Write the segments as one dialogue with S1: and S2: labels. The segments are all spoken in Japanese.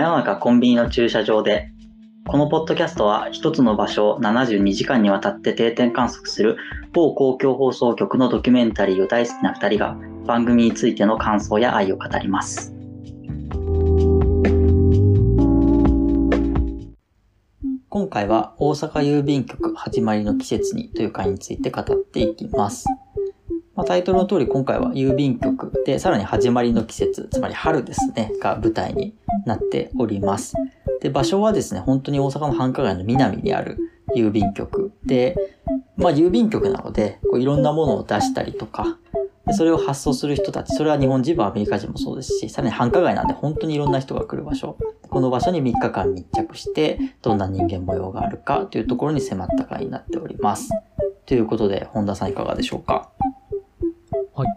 S1: 真夜中コンビニの駐車場でこのポッドキャストは一つの場所を72時間にわたって定点観測する某公共放送局のドキュメンタリーを大好きな2人が番組についての感想や愛を語ります。今回は大阪郵便局始まりの季節にという回について語っていきます。まあ、タイトルの通り今回は郵便局でさらに始まりの季節、つまり春ですね、が舞台になっております。で、場所はですね、本当に大阪の繁華街の南にある郵便局で、まあ郵便局なので、こういろんなものを出したりとか、でそれを発送する人たち、それは日本人もアメリカ人もそうですし、さらに繁華街なんで本当にいろんな人が来る場所。この場所に3日間密着して、どんな人間模様があるかというところに迫った回になっております。ということで、本田さんいかがでしょうか？
S2: はい。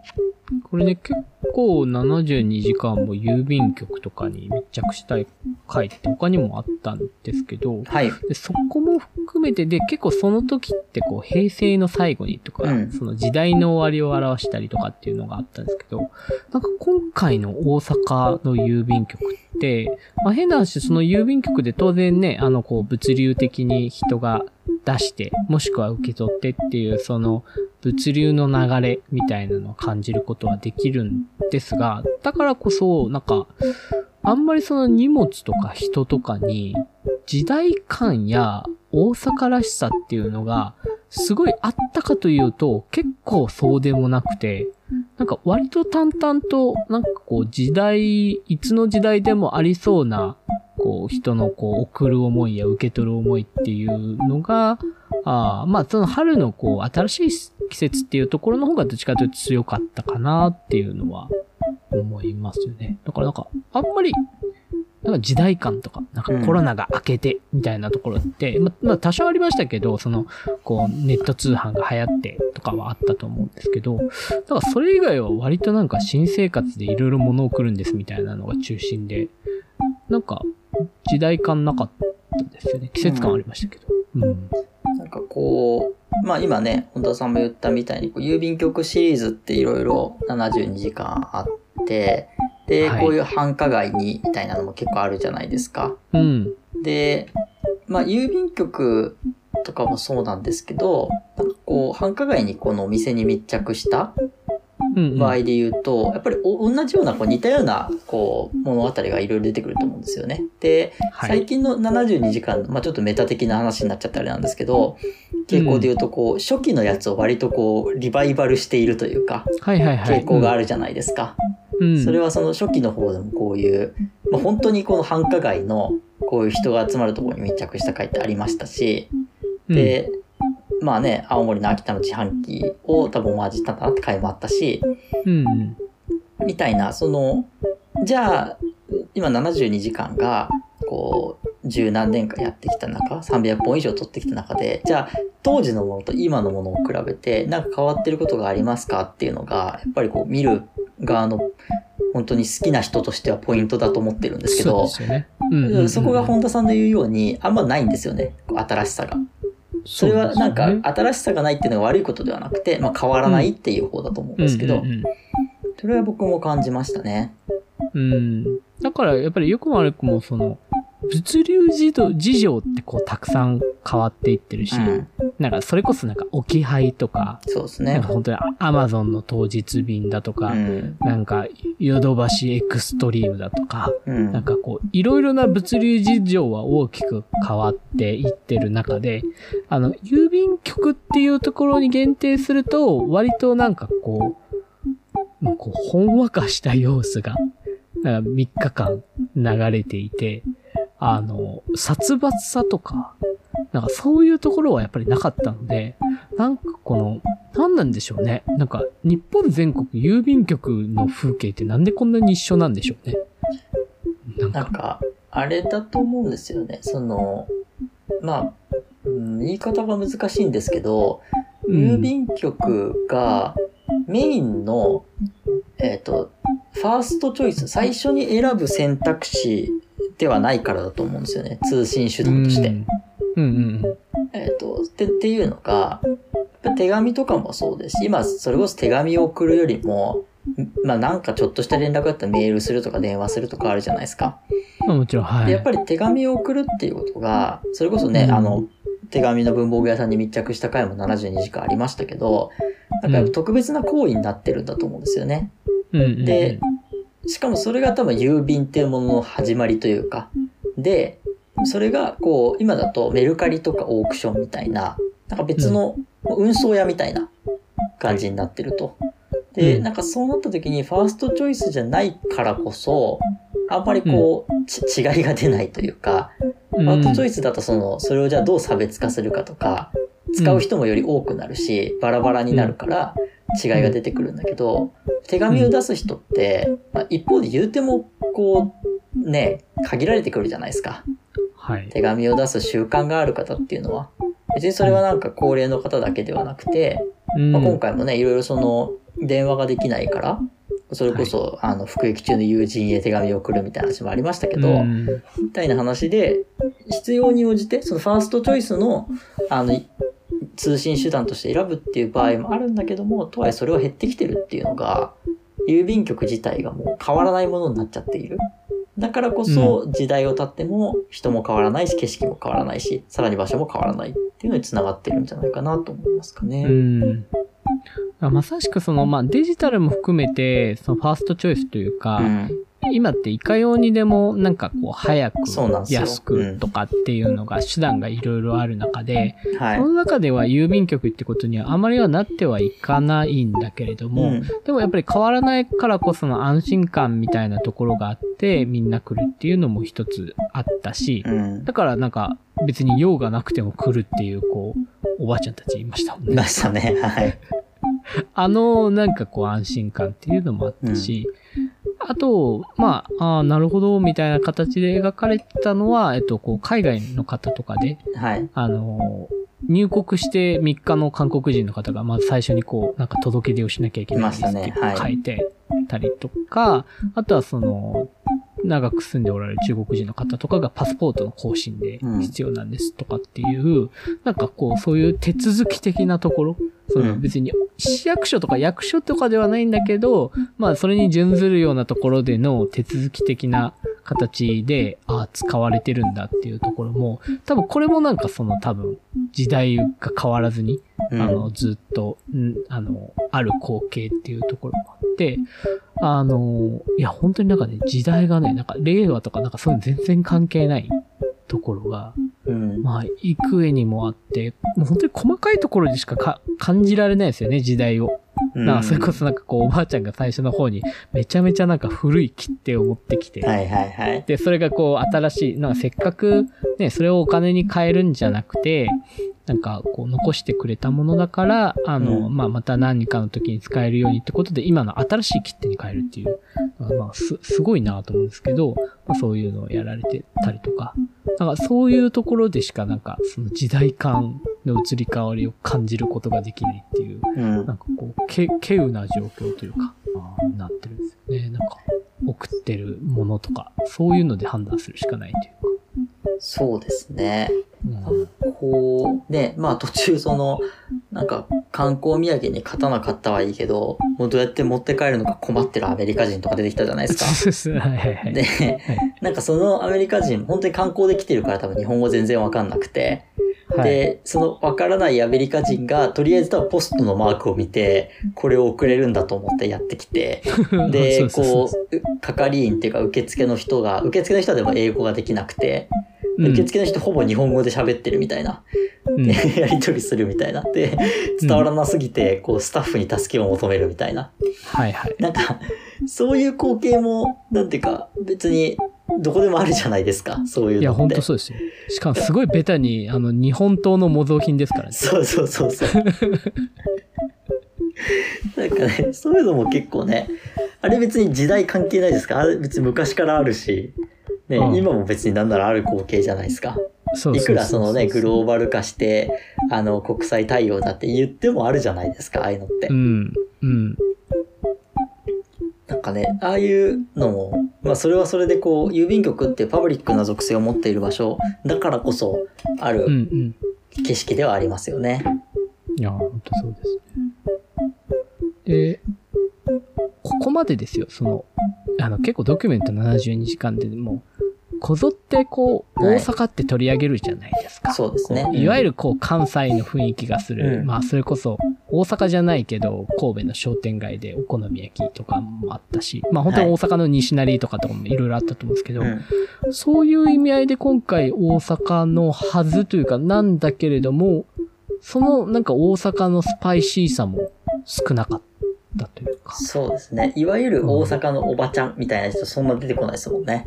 S2: これね、結構72時間も郵便局とかに密着したい回って他にもあったんですけど、
S1: はい。
S2: でそこも含めてで、結構その時ってこう平成の最後にとか、
S1: うん
S2: その時代の終わりを表したりとかっていうのがあったんですけど、なんか今回の大阪の郵便局って、まあ変な話、その郵便局で当然ね、あのこう物流的に人が出して、もしくは受け取ってっていう、その物流の流れみたいなのを感じることはできるんですが、だからこそ、なんか、あんまりその荷物とか人とかに時代感や大阪らしさっていうのがすごいあったかというと結構そうでもなくて、なんか割と淡々となんかこう時代、いつの時代でもありそうなこう人のこう送る思いや受け取る思いっていうのが、あまあその春のこう新しい季節っていうところの方がどっちかというと強かったかなっていうのは思いますよね。だからなんか、あんまり、なんか時代感とか、なんかコロナが明けてみたいなところって、ま、まあ多少ありましたけど、その、こう、ネット通販が流行ってとかはあったと思うんですけど、だからそれ以外は割となんか新生活でいろいろ物を送るんですみたいなのが中心で、なんか、時代感なかったですよね。季節感ありましたけど。うん。
S1: なんかこう、まあ今ね、本田さんも言ったみたいに、こう郵便局シリーズっていろいろ72時間あって、で、
S2: はい
S1: こういう繁華街にみたいなのも結構あるじゃないですか。
S2: うん。
S1: で、まあ郵便局とかもそうなんですけど、なんかこう繁華街にこのお店に密着した。場合で言うと、やっぱりお同じようなこう似たようなこう物語がいろいろ出てくると思うんですよね。で、
S2: はい
S1: 最近の72時間、まあちょっとメタ的な話になっちゃってあれなんですけど、傾向で言うとこう、初期のやつを割とこう、リバイバルしているというか、
S2: はいはいはい。
S1: 傾向があるじゃないですか。
S2: うん。
S1: それはその初期の方でもこういう、まあ、本当にこの繁華街のこういう人が集まるところに密着した回ってありましたし、
S2: うん、
S1: で、まあね、青森の秋田の自販機を多分オマージュしたんだなって回もあったし、
S2: うんうん。
S1: みたいな、その、じゃあ、今72時間が、こう、十何年間やってきた中、300本以上取ってきた中で、じゃあ、当時のものと今のものを比べて、なんか変わってることがありますかっていうのが、やっぱりこう、見る側の、本当に好きな人としてはポイントだと思ってるんですけど、
S2: そうん
S1: こが本田さんの言うように、あんまないんですよね。新しさが。それはなんか、新しさがないっていうのが悪いことではなくて、まあ変わらないっていう方だと思うんですけどそれは僕も感じましたね。
S2: うんうん。だからやっぱり良くも悪くもその、物流事情事情ってこうたくさん変わっていってるし、
S1: うん。
S2: なんかそれこそなんか置き配とか、
S1: そうですね
S2: なんか。本当にアマゾンの当日便だとか、
S1: うん。
S2: なんかヨドバシエクストリームだとか、
S1: うん。
S2: なんかこう、いろいろな物流事情は大きく変わっていってる中で、あの、郵便局っていうところに限定すると、割となんかこう、もうこう、ほんわかした様子が、なんか3日間流れていて、あの、殺伐さとか、なんかそういうところはやっぱりなかったので、なんかこの、なんなんでしょうね。なんか、日本全国郵便局の風景ってなんでこんなに一緒なんでしょうね。なんか、
S1: なんか、あれだと思うんですよね。その、まあ、うん言い方が難しいんですけど、郵便局がメインの、えっ、と、ファーストチョイス、最初に選ぶ選択肢ではないからだと思うんですよね。通信手段として。
S2: うんうんうん
S1: えっ、と、ってっていうのが、手紙とかもそうですし、今それこそ手紙を送るよりも、まあなんかちょっとした連絡だったらメールするとか電話するとかあるじゃないですか。
S2: まあもちろん、はい。
S1: でやっぱり手紙を送るっていうことが、それこそね、
S2: うん
S1: あの、手紙の文房具屋さんに密着した回も72時間ありましたけど、なんか特別な行為になってるんだと思うんですよね。
S2: うんうんうん
S1: で、しかもそれが多分郵便っていうものの始まりというか、で、それがこう、今だとメルカリとかオークションみたいな、なんか別の運送屋みたいな感じになってると。で、
S2: うん。
S1: なんかそうなった時にファーストチョイスじゃないからこそ、あんまりこう、ち違いが出ないというか、ファーストチョイスだとその、それをじゃあどう差別化するかとか、使う人もより多くなるし、バラバラになるから違いが出てくるんだけど、手紙を出す人って、まあ、一方で言うても、こう、ね、限られてくるじゃないですか。
S2: はい。
S1: 手紙を出す習慣がある方っていうのは。別にそれはなんか高齢の方だけではなくて、
S2: うん
S1: まあ、今回もね、いろいろその、電話ができないから、それこそ、あの、服役中の友人へ手紙を送るみたいな話もありましたけど、
S2: うん
S1: みたいな話で、必要に応じて、そのファーストチョイスの、あの、い通信手段として選ぶっていう場合もあるんだけども、とはいえそれは減ってきてるっていうのが、郵便局自体がもう変わらないものになっちゃっている。だからこそ、時代を経っても人も変わらないし、景色も変わらないし、さらに場所も変わらないっていうのに繋がってるんじゃないかなと思いますかね。
S2: うん。あまさしくその、まあ、デジタルも含めて、そのファーストチョイスというか、
S1: うん
S2: 今っていかようにでもなんかこう早く安くとかっていうのが手段がいろいろある中で、
S1: はい
S2: そ。の中では郵便局ってことにはあまりはなってはいかないんだけれども、
S1: うん
S2: でもやっぱり変わらないからこその安心感みたいなところがあってみんな来るっていうのも一つあったし、
S1: うん。
S2: だからなんか別に用がなくても来るっていうこうおばあちゃんたちいましたもんね
S1: いま。したね。はい。
S2: あの、なんかこう安心感っていうのもあったし、あと、まあ、あーなるほど、みたいな形で描かれてたのは、えっと、こう、海外の方とかで、
S1: はい。
S2: あの、入国して3日の韓国人の方が、まず最初にこう、なんか届け出をしなきゃいけないですって書いてたりとか、あとはその、長く住んでおられる中国人の方とかがパスポートの更新で必要なんですとかっていう、なんかこう、そういう手続き的なところ、その
S1: うん。
S2: 別に市役所とか役所とかではないんだけど、まあそれに準ずるようなところでの手続き的な形で、ああ、使われてるんだっていうところも、多分これもなんかその多分時代が変わらずに、
S1: うん。
S2: あの、ずっと、んあの、ある光景っていうところもあって、あの、いや、本当になんかね、時代がね、なんか令和とかなんかそういうの全然関係ないところが、
S1: うん。
S2: まあ、幾重にもあって、もう本当に細かいところでしかか感じられないですよね、時代を。
S1: うん
S2: なんかそれこそなんかこう、おばあちゃんが最初の方に、めちゃめちゃなんか古い切手を持ってきて、
S1: はいはいはい。
S2: で、それがこう、新しい、なんかせっかく、ね、それをお金に変えるんじゃなくて、なんかこう、残してくれたものだから、あの、
S1: うん
S2: まあ、また何かの時に使えるようにってことで、今の新しい切手に変えるっていう、まあ、す、すごいなと思うんですけど、まあ、そういうのをやられてたりとか、なんかそういうところでしかなんか、その時代感の移り変わりを感じることができないっていう、
S1: うん
S2: なんかこう、け、稀有な状況というか、なってるんですよね。なんか、送ってるものとか、そういうので判断するしかないというか。
S1: そうですね。
S2: うん
S1: こう、ね、まあ途中その、なんか観光土産に刀買ったはいいけど、もうどうやって持って帰るのか困ってるアメリカ人とか出てきたじゃないですか。
S2: はいはいはい。
S1: で、
S2: はい。
S1: なんかそのアメリカ人、本当に観光で来てるから多分日本語全然わかんなくて、
S2: はい、
S1: で、そのわからないアメリカ人が、とりあえず多分ポストのマークを見て、これを送れるんだと思ってやってきて、で、こう、係員っていうか受付の人が、受付の人はでも英語ができなくて、
S2: うん
S1: 受付の人ほぼ日本語で喋ってるみたいな、
S2: うん
S1: やりとりするみたいな。で、伝わらなすぎて、こう、スタッフに助けを求めるみたいな。
S2: はいはい。
S1: なんか、そういう光景も、なんていうか、別に、どこでもあるじゃないですか、そういうの。
S2: いや、ほんとそうですよ。しかもすごいベタに、あの、日本刀の模造品ですからね。
S1: そうそうそうそう。なんかね、そういうのも結構ね、あれ別に時代関係ないですか？あれ別に昔からあるし、ね、
S2: うん
S1: 今も別になんならある光景じゃないですか。いくらそのね、グローバル化して、あの、国際対応だって言ってもあるじゃないですか、ああいうのって。
S2: うん。うん。
S1: なんかね、ああいうのも、まあそれはそれでこう、郵便局ってパブリックな属性を持っている場所だからこそあ
S2: うんう
S1: る
S2: ん。
S1: 景色ではありますよね。
S2: いや、ほんとそうですね。で、ここまでですよ。その、あの、結構ドキュメント72時間でもう、こぞってこう、
S1: はい
S2: 大阪って取り上げるじゃないですか。
S1: そうですね
S2: いわゆるこう、関西の雰囲気がする。
S1: うん
S2: まあ、それこそ、大阪じゃないけど、神戸の商店街でお好み焼きとかもあったし、まあ本当に大阪の西成とかとかもいろいろあったと思うんですけど、
S1: うん
S2: そういう意味合いで今回大阪のはずというかなんだけれども、そのなんか大阪のスパイシーさも少なかったというか。
S1: そうですね。いわゆる大阪のおばちゃんみたいな人そんな出てこないですもんね。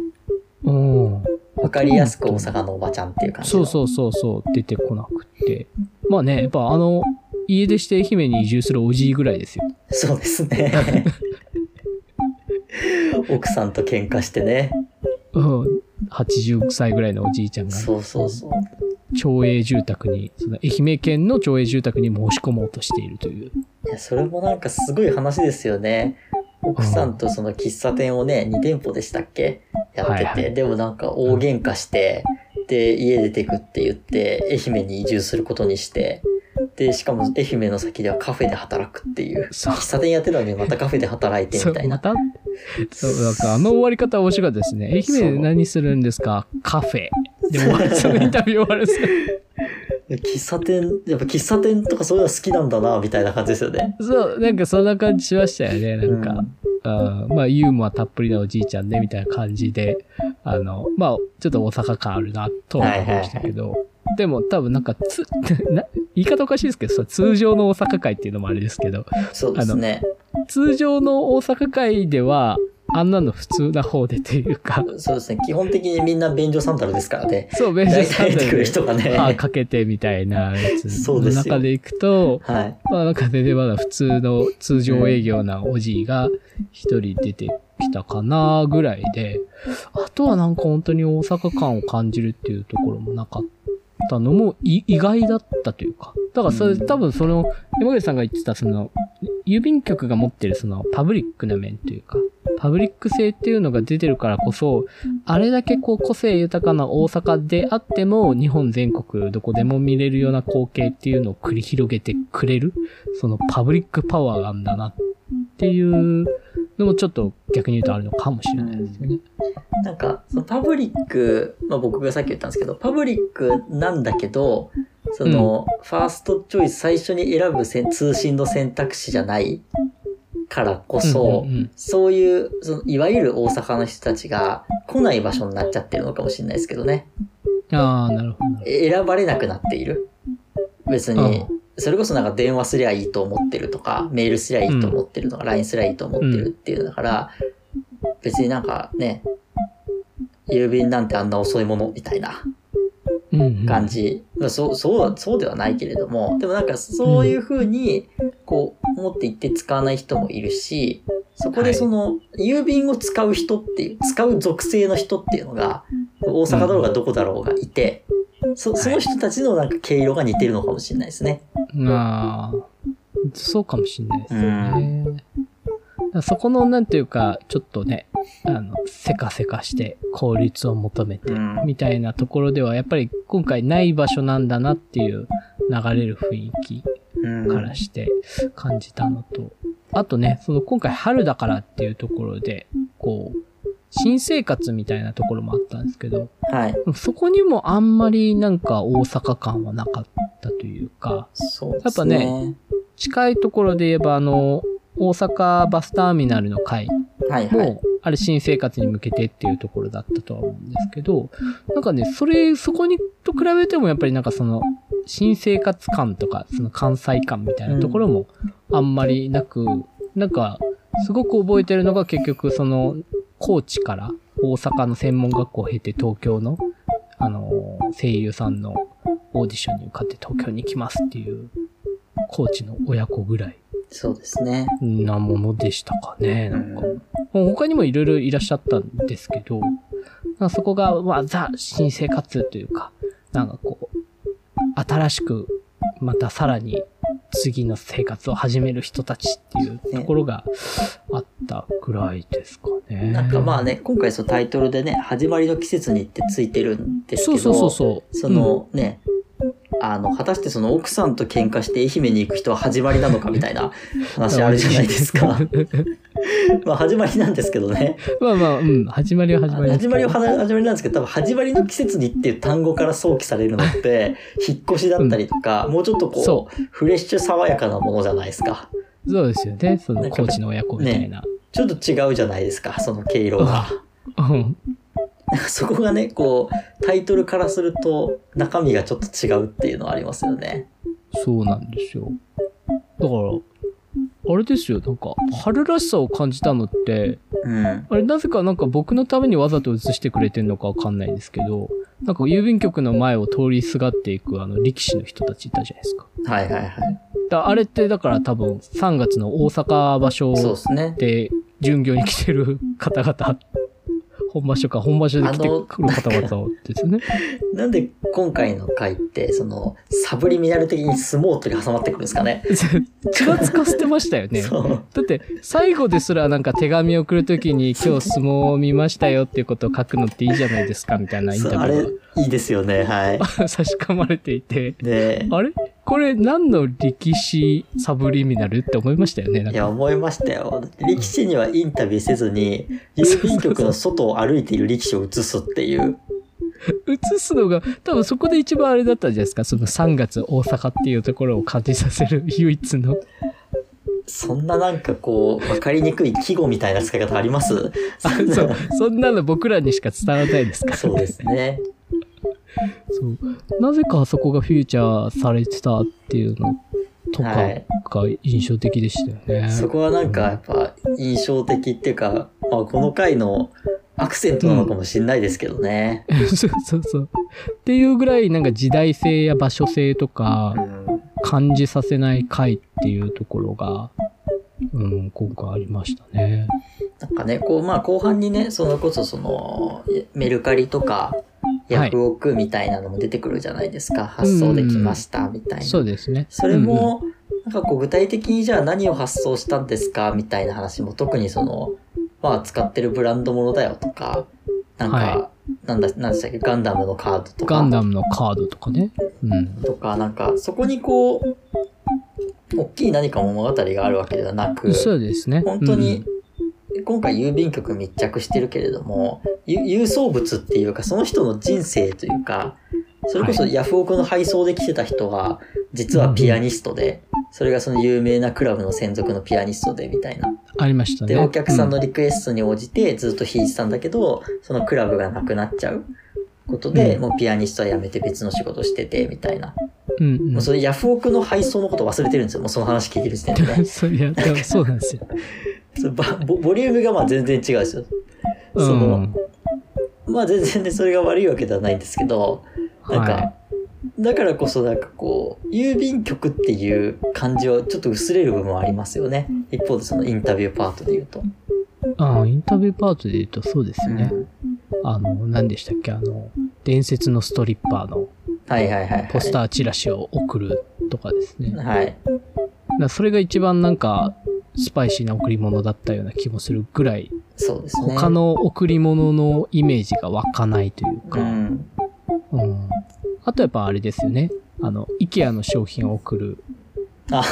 S2: うん。
S1: わかりやすく大阪のおばちゃんっていう感じの。
S2: そうそうそうそう、出てこなくて。まあね、やっぱあの、家出して愛媛に移住するおじいぐらいですよ。
S1: そうですね。奥さんと喧嘩してね。
S2: うん。80歳ぐらいのおじいちゃんが、
S1: そうそうそう。
S2: 町営住宅に、その愛媛県の町営住宅に申し込もうとしているという。
S1: いや、それもなんかすごい話ですよね。奥さんとその喫茶店をね、2店舗でしたっけ？やってて、
S2: はいはい。
S1: でもなんか大喧嘩して、で、家出てくって言って、愛媛に移住することにして、で、しかも愛媛の先ではカフェで働くっていう。喫茶店やってたのにまたカフェで働いてみたいな。
S2: そう、なんかあの終わり方面白かったですね。愛媛で何するんですか？カフェ。で終わる、そのインタビュー終わる。んですよ
S1: 喫茶店、やっぱ喫茶店とかそういうの好きなんだな、みたいな感じですよね。
S2: そう、なんかそんな感じしましたよね。なんか、
S1: うん
S2: あーまあ、ユーモアたっぷりなおじいちゃんね、みたいな感じで、あの、まあ、ちょっと大阪感あるな、とは思いましたけど、でも多分なんかつ、な言い方おかしいですけど、通常の大阪会っていうのもあれですけど、
S1: そうですね。
S2: 通常の大阪会では、あんなの普通な方でというか、
S1: そうですね。基本的にみんな便所サンダルですからね。
S2: そう、ベー
S1: 大
S2: スサンダル
S1: 体出てくる
S2: で
S1: 人がね。
S2: あかけてみたいなやつの
S1: そうですよ
S2: 中でいくと、
S1: はい。
S2: まあなんか全然まだ普通の通常営業なおじいが一人出てきたかなぐらいで、あとはなんか本当に大阪感を感じるっていうところもなかったのもい意外だったというか。だからそれ、
S1: うん
S2: 多分その山口さんが言ってたその郵便局が持ってるそのパブリックな面というか、パブリック性っていうのが出てるからこそ、あれだけこう個性豊かな大阪であっても、日本全国どこでも見れるような光景っていうのを繰り広げてくれる、そのパブリックパワーなんだなっていうのもちょっと逆に言うとあるのかもしれないですよね。
S1: なんか、そのパブリック、まあ僕がさっき言ったんですけど、パブリックなんだけど、その、ファーストチョイス最初に選ぶせん通信の選択肢じゃないからこそ、
S2: うんうんうん
S1: そういう、その、いわゆる大阪の人たちが来ない場所になっちゃってるのかもしれないですけどね。
S2: ああ、なるほど。
S1: え選ばれなくなっている。別に
S2: う、
S1: それこそなんか電話すりゃいいと思ってるとか、メールすりゃいいと思ってるとか、LINE すりゃいいと思ってるっていうのだから、別になんかね、郵便なんてあんな遅いものみたいな
S2: うんうん。
S1: 感じ。まあそう、そう、そうではないけれども、でもなんかそういう風に、こう、思っていって使わない人もいるし、そこでその、郵便を使う人っていう、使う属性の人っていうのが、大阪だろうがどこだろうがいて、そその人たちのなんか毛色が似てるのかもしれないですね。
S2: ああ、そうかもしれないですよね。そこの、なんていうか、ちょっとね、あの、せかせかして効率を求めて、
S1: うん
S2: みたいなところでは、やっぱり今回ない場所なんだなっていう流れる雰囲気
S1: うん
S2: からして感じたのと、あとね、その今回春だからっていうところで、こう、新生活みたいなところもあったんですけど、
S1: はい。
S2: そこにもあんまりなんか大阪感はなかったというか、
S1: そうですね。
S2: やっぱね、近いところで言えばあの、大阪バスターミナルの会
S1: はいはい。
S2: も、あれ新生活に向けてっていうところだったとは思うんですけど、なんかね、それ、そこにと比べてもやっぱりなんかその、新生活感とか、その関西感みたいなところもあんまりなく、なんか、すごく覚えてるのが結局その、高知から大阪の専門学校を経て東京の、あの、声優さんのオーディションに受かって東京に行きますっていう、高知の親子ぐらい
S1: そうですね。
S2: なものでしたかね、なんか。他にもいろいろいらっしゃったんですけど、そこが、まあ、ザ、新生活というか、なんかこう、新しく、またさらに次の生活を始める人たちっていうところがあったぐらいですかね。
S1: なんかまあね、今回そのタイトルでね、始まりの季節にってついてるんですけど、
S2: そうそうそうそ
S1: のね、あの、果たしてその奥さんと喧嘩して愛媛に行く人は始まりなのかみたいな話あるじゃないですか。まあ始まりなんですけどね。
S2: まあまあ、うん、始まりは始まり
S1: 始まりは始まりなんですけど、多分始まりの季節にっていう単語から想起されるのって、引っ越しだったりとか、もうちょっとこ
S2: そう
S1: フレッシュ爽やかなものじゃないですか。
S2: そうですよね。その、コーチの親子みたいな。
S1: ちょっと違うじゃないですか、その毛色が。
S2: うん。
S1: そこがね、こう、タイトルからすると中身がちょっと違うっていうのはありますよね。
S2: そうなんですよ。だから、あれですよ、なんか、春らしさを感じたのって、
S1: うん。
S2: あれ、なぜかなんか僕のためにわざと映してくれてんのかわかんないんですけど、なんか郵便局の前を通りすがっていくあの力士の人たちいたじゃないですか。
S1: はいはいはい。
S2: だあれってだから多分3月の大阪場所
S1: そうですね。
S2: で巡業に来てる方々、本場所か本場所で来てくる方々ですよね。
S1: なんで今回の回って、その、サブリミナル的に相撲取り挟まってくるんですかね。
S2: ちらつかせてましたよね。だって最後ですらなんか手紙を送るときに今日相撲を見ましたよっていうことを書くのっていいじゃないですかみたいなインタビュー、
S1: いいですよね。はい。
S2: が差し込まれていて、
S1: で、
S2: あれこれ何の力士サブリミナルって思いましたよね？
S1: いや、思いましたよ。力士にはインタビューせずに、郵便局の外を歩いている力士を映すっていう。
S2: 映すのが多分そこで一番あれだったんじゃないですか？その3月大阪っていうところを感じさせる唯一の。
S1: そんななんかこう、わかりにくい季語みたいな使い方あります？
S2: あそう。そんなの僕らにしか伝わらないですか？ら、
S1: そうですね。
S2: そう。なぜかあそこがフューチャーされてたっていうのとか
S1: はい
S2: が印象的でしたよね。
S1: そこはなんかやっぱ印象的っていうか、まあ、この回のアクセントなのかもしれないですけどね。
S2: そうそうそう。っていうぐらいなんか時代性や場所性とか
S1: うん
S2: 感じさせない回っていうところが、うん、今回ありましたね。
S1: なんかね、こう、まあ後半にね、それこそその、メルカリとか、ヤフオクみたいなのも出てくるじゃないですか。発送できました、みたいな。
S2: そうですね。
S1: それも、なんかこう具体的にじゃあ何を発送したんですかみたいな話も特にその、まあ使ってるブランドものだよとか、なんか、
S2: は
S1: なんだ、なんでしたっけ、ガンダムのカードとか。
S2: ガンダムのカードとかね。うん。
S1: とか、なんかそこにこう、大きい何か物語があるわけではなく、
S2: そうですね。
S1: 本当に、今回郵便局密着してるけれども、ゆ郵送物っていうか、その人の人生というか、それこそヤフオクの配送で来てた人が、実はピアニストで、それがその有名なクラブの専属のピアニストでみたいな。
S2: ありましたね。
S1: で、お客さんの
S2: う
S1: リクエストに応じてずっと弾いてたんだけど、そのクラブがなくなっちゃうことで、
S2: うん
S1: もうピアニストは辞めて別の仕事してて、みたいな。
S2: うんうん
S1: もうそれヤフオクの配送のこと忘れてるんですよ。もうその話聞いてる時点でね。
S2: そういや、そうなんですよ。
S1: そボボリュームがまあ全然違うんですよ。
S2: う
S1: その
S2: ん。
S1: まあ全然ね、それが悪いわけではないんですけど、なんか、
S2: は
S1: だからこそなんかこう、郵便局っていう感じはちょっと薄れる部分はありますよね。一方でそのインタビューパートで言うと。
S2: い。ああ、インタビューパートで言うとそうですね。
S1: うん
S2: あの、何でしたっけ？あの、伝説のストリッパーの
S1: はいはいはい、はい。
S2: ポスターチラシを送るとかですね。
S1: はい。
S2: らそれが一番なんか、スパイシーな贈り物だったような気もするぐらい、
S1: そうですね。
S2: 他の贈り物のイメージが湧かないという
S1: う
S2: か、
S1: ん。
S2: うん。あとやっぱあれですよね。あの、イケアの商品を送る、
S1: あ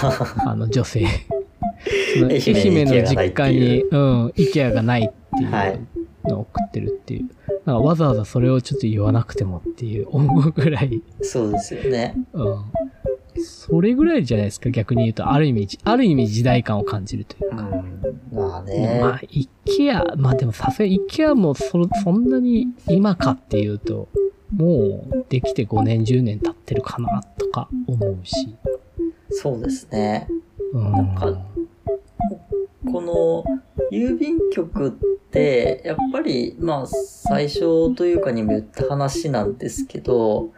S2: あの女性。その
S1: 愛媛
S2: の実家に、うん、イケアがないっていう
S1: はい
S2: のを送ってるっていう。なんかわざわざそれをちょっと言わなくてもっていう思うぐらい、
S1: そうですよね。
S2: うん。それぐらいじゃないですか、逆に言うと。ある意味、ある意味時代感を感じるというか。
S1: うん。まあね。
S2: まあ、イケア、まあでもさすがにイケアもそ、そんなに今かっていうと、もうできて5年、10年経ってるかなとか思うし。
S1: そうですね。
S2: うん。
S1: なんかこの郵便局って、やっぱり、まあ、最初というかにも言った話なんですけど、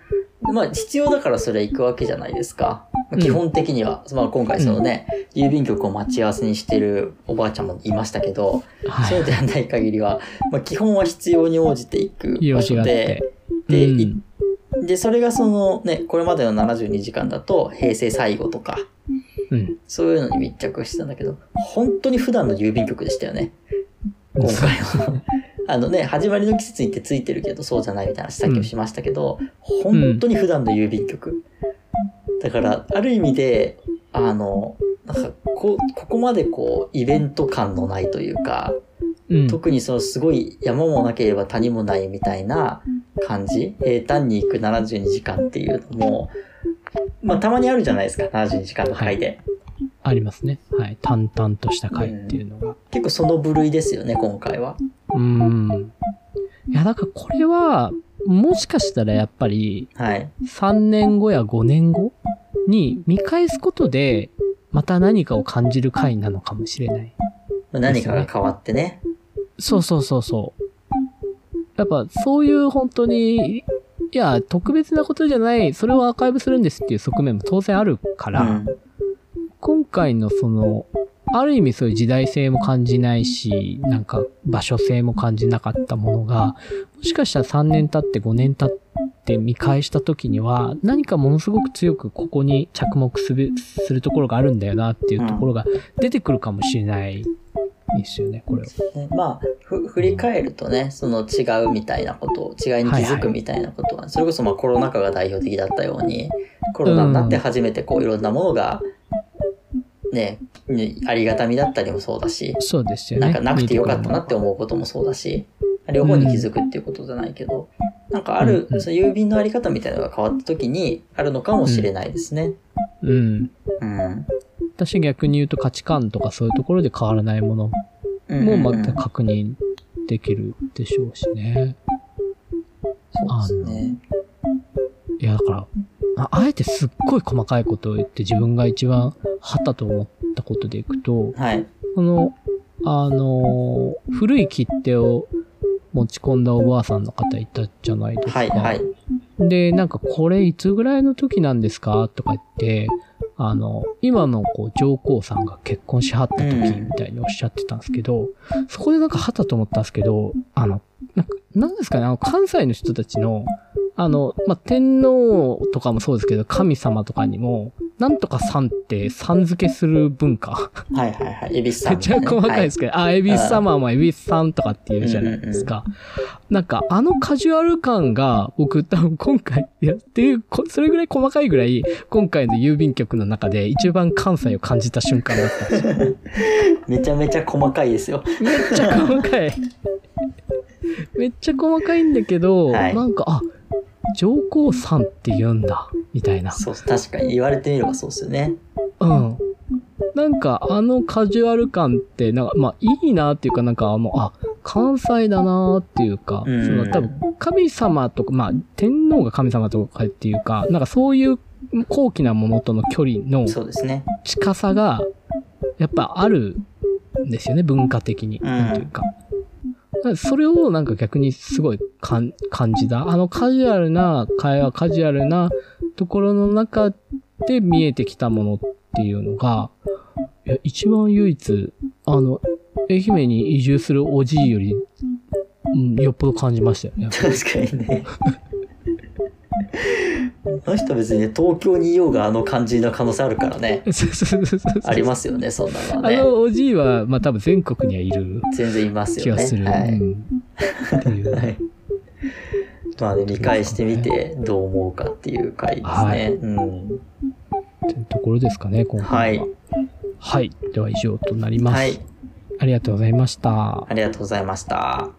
S1: まあ、必要だからそれは行くわけじゃないですか。基本的には、まあ、今回そのね、郵便局を待ち合わせにしてるおばあちゃんもいましたけど、
S2: はい。
S1: そうではない限りは、まあ、基本は必要に応じていく場所で、
S2: て。
S1: で、
S2: うん
S1: いで、それがそのね、これまでの72時間だと、平成最後とか、
S2: うん。
S1: そういうのに密着してたんだけど、本当に普段の郵便局でしたよね。今回は。あのね、始まりの季節にってついてるけど、そうじゃないみたいな話さっきもしましたけど、本当に普段の郵便局。だから、ある意味で、あの、なんかこここまでこうイベント感のないというか、
S2: うん。
S1: 特にそのすごい山もなければ谷もないみたいな感じ平坦に行く72時間っていうのも、まあたまにあるじゃないですか、72時間の回で。
S2: ありますね。はい。淡々とした回っていうのが。
S1: 結構その部類ですよね、今回は。
S2: うーん。いや、だからこれは、もしかしたらやっぱり、
S1: はい。
S2: 3年後や5年後に見返すことで、また何かを感じる回なのかもしれない。
S1: まあ何かが変わってね。
S2: そうそうそうそう。やっぱそういう本当に、いや、特別なことじゃない、それをアーカイブするんですっていう側面も当然あるから、
S1: うん。
S2: 今回のその、ある意味そういう時代性も感じないし、なんか場所性も感じなかったものが、もしかしたら3年経って5年経って見返した時には、何かものすごく強くここに着目するするところがあるんだよなっていうところが出てくるかもしれないですよね、これは。
S1: ねまあ、ふ振り返るとね、その違うみたいなこと、違いに気づくみたいなことは、それこそまあコロナ禍が代表的だったように、コロナになって初めてこういろんなものが、ね、ねありがたみだったりもそうだし、
S2: そうですよね。
S1: なんかなくてよかったなって
S2: 思
S1: 思うこともそうだし、両方に気づくっていうことじゃないけど、なんかある、
S2: うんうん
S1: その郵便のあり方みたいなのが変わった時にあるのかもしれないですね。
S2: う。うん。
S1: うん。
S2: 私逆に言うと価値観とかそういうところで変わらないもの
S1: うん
S2: もま
S1: うんうん
S2: た確認できるでしょうしね。
S1: そうですね。
S2: いや、だから、ああえてすっごい細かいことを言って自分が一番はたと思ったことでいくと、
S1: はい。
S2: この、あのー古い切手を持ち込んだおばあさんの方いたじゃないですか。
S1: はい、はい。
S2: で、なんかこれいつぐらいの時なんですかとか言って、あの、今のこう上皇さんが結婚しはった時みたいにおっしゃってたんですけど、そこでなんかはたと思ったんですけど、あの、なんか、なんですかね、あの、関西の人たちの、あの、まあ、天皇とかもそうですけど、神様とかにも、なんとかさんってさん付けする文化。
S1: はい、はい、はい。エビスさ
S2: めっちゃ。細かいですけど、あ、エビス様もエビスさんとかって言うじゃないですか。なんか、あのカジュアル感が、僕多分今回やっていう、こそれぐらい細かいぐらい、今回の郵便局の中で一番関西を感じた瞬間だったんですよ。
S1: めちゃめちゃ細かいですよ。
S2: めっちゃ細かい。めっちゃ細かいんだけど、
S1: はい
S2: なんか、あ、上皇さんって言うんだ、みたいな。
S1: そう、確かに言われてみればそうですよね。
S2: うん。なんか、あのカジュアル感って、なんか、まあ、いいなっていうか、なんか、あの、あ、関西だなっていうか、
S1: うん
S2: その、多分、神様とか、まあ、天皇が神様とかっていうか、なんかそういう高貴なものとの距離の
S1: そうですね。
S2: 近さが、やっぱあるんですよね、文化的に。
S1: うん
S2: なんていうか。それをなんか逆にすごい感じた。あのカジュアルな会話、カジュアルなところの中で見えてきたものっていうのが、一番唯一、あの、愛媛に移住するおじいより、うん、よっぽど感じましたよね。
S1: 確かにね。あの人別にね、東京にいようがあの感じの可能性あるからね。ありますよね、そんなのはね。
S2: あのおじいは、まあ多分全国にはいる
S1: 全然いますよね。
S2: 気がする。
S1: はい。
S2: うん っていう
S1: はい。まあね、見返してみてどう思うかっていう回ですね。
S2: はい
S1: うん。
S2: というところですかね、今回は。
S1: はい。
S2: はい。では以上となります。
S1: はい。
S2: ありがとうございました。
S1: ありがとうございました。